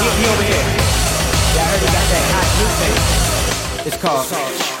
Over here. Yeah, I heard got that hot new thing. It's called.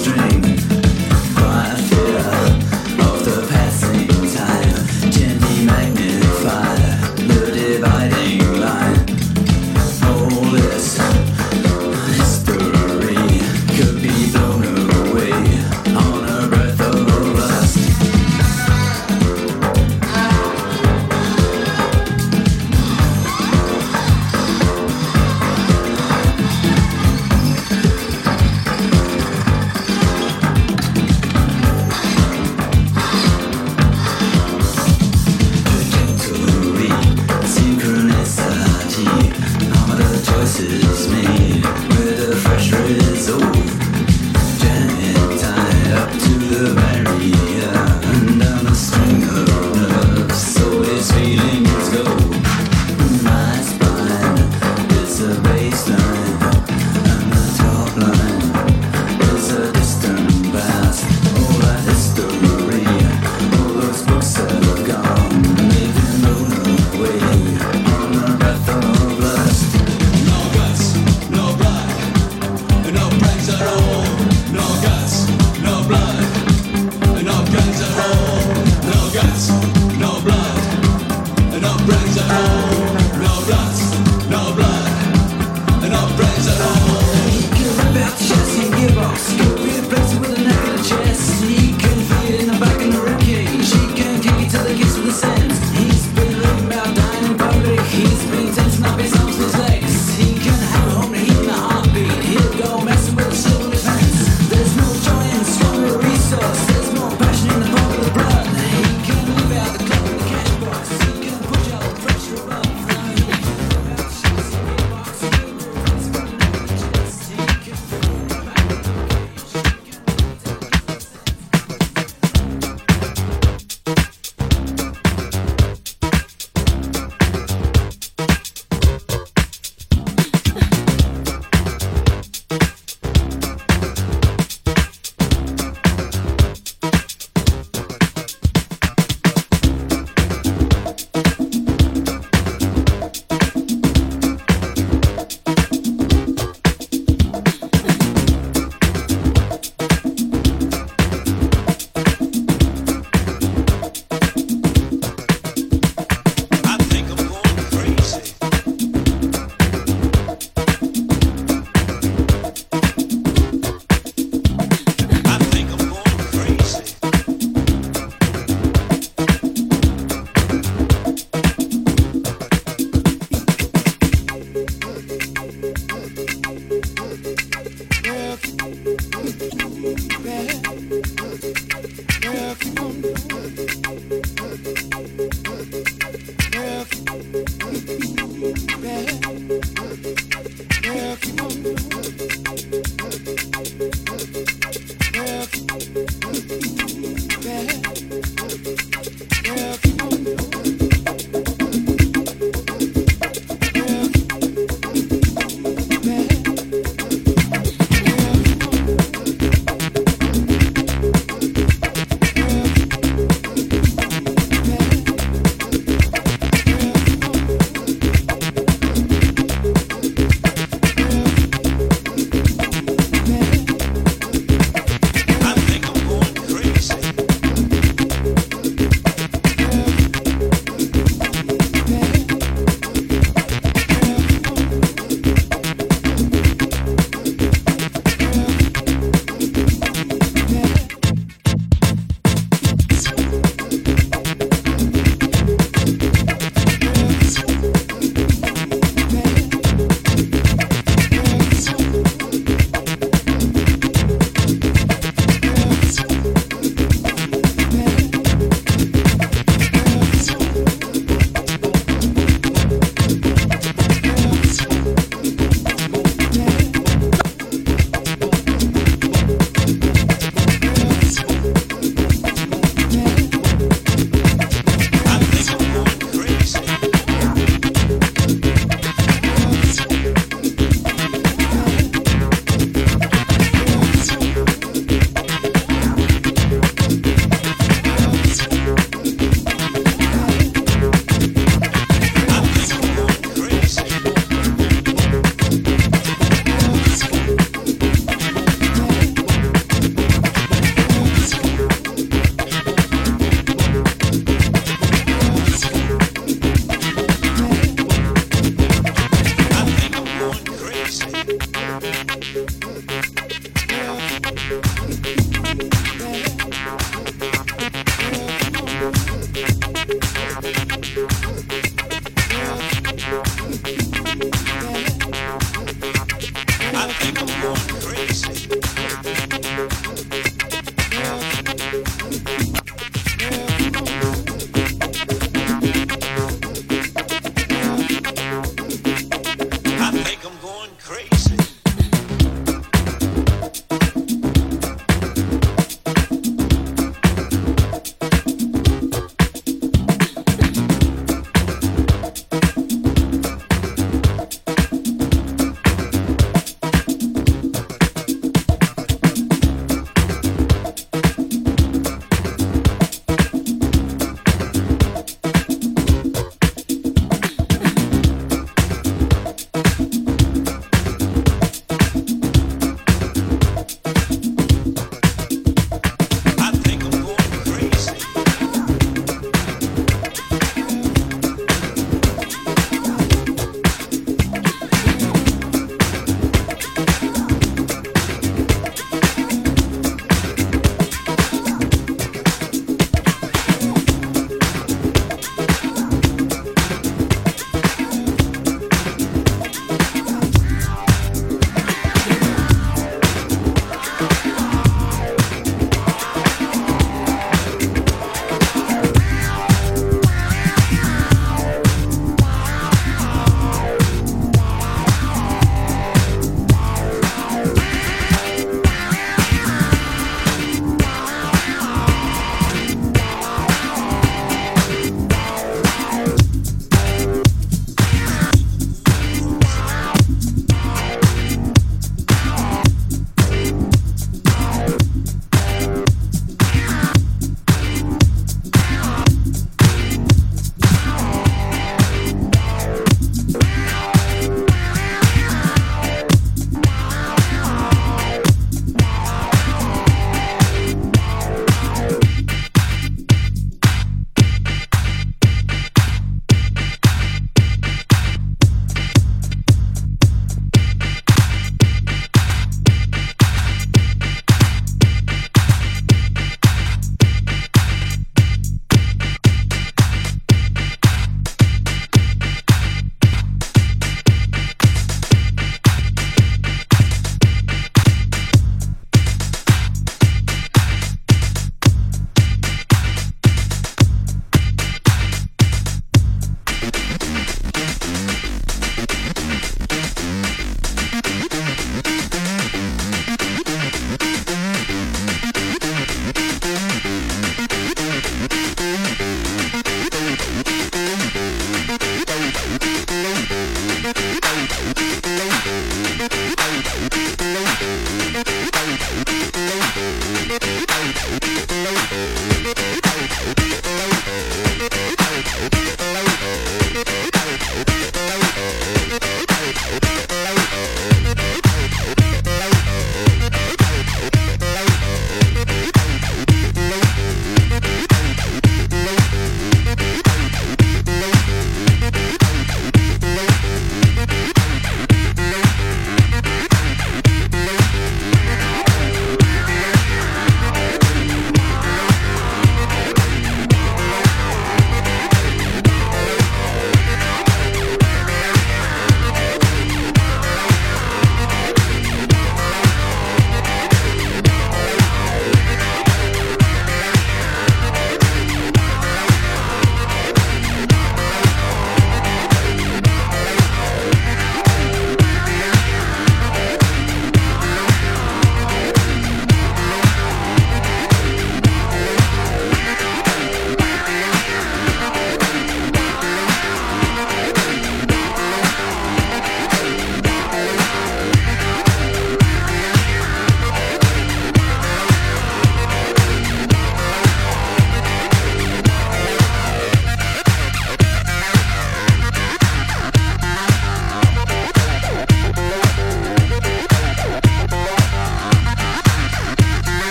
Street.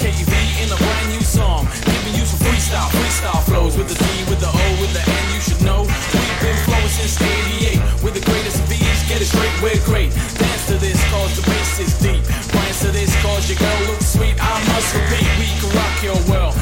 KUV in a brand new song. Giving you some freestyle, freestyle flows with the D, with the O, with the N. You should know we've been flowing since '88. We're the greatest of these. Get it straight, we're great. Dance to this, cause the bass is deep. Dance to this, cause your girl looks sweet. I must repeat, we can rock your world.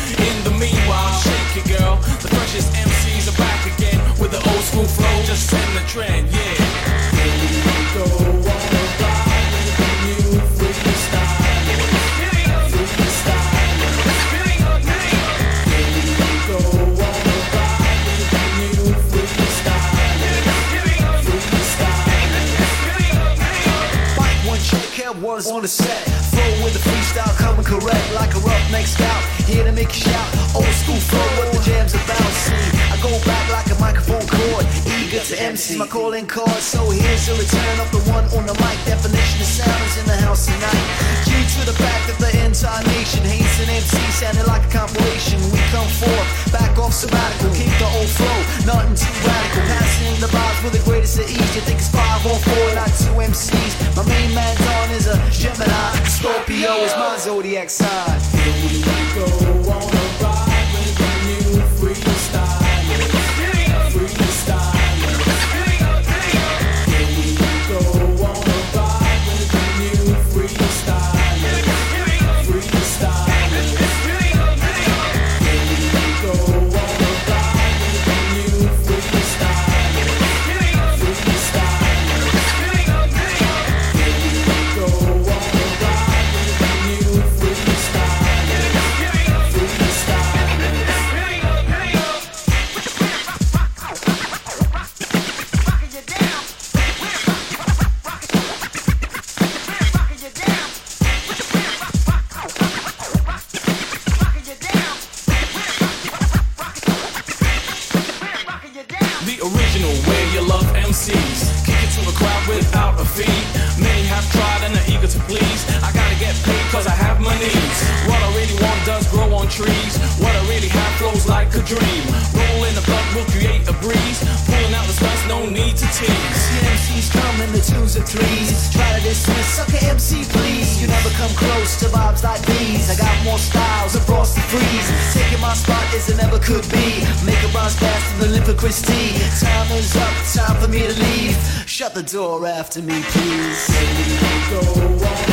Was on the set. Flow with the freestyle coming correct, like a roughneck scout. Here to make you shout. Old school flow, what the jam's about. See, I go back like a microphone cord, eager to MC. My calling card, so here's the return of the one on the mic. Definition of sound is in the house tonight. Due to the fact that the entire nation hates an MC, sounding like a compilation. We come forth, back off sabbatical, keep the old flow, nothing too radical. Passing the vibes with the greatest of ease. You think it's five on four, not two MCs. My main man Don is a Gemini. Scorpio is my zodiac sign. Here we go on Christie. Time is up, time for me to leave. Shut the door after me, please. Go on a ride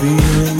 Be.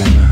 Yeah.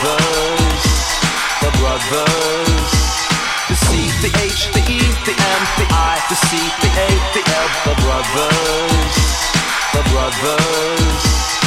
brothers, the brothers. The C, the H, the E, the M, the I, the C, the A, the L, the brothers, the brothers.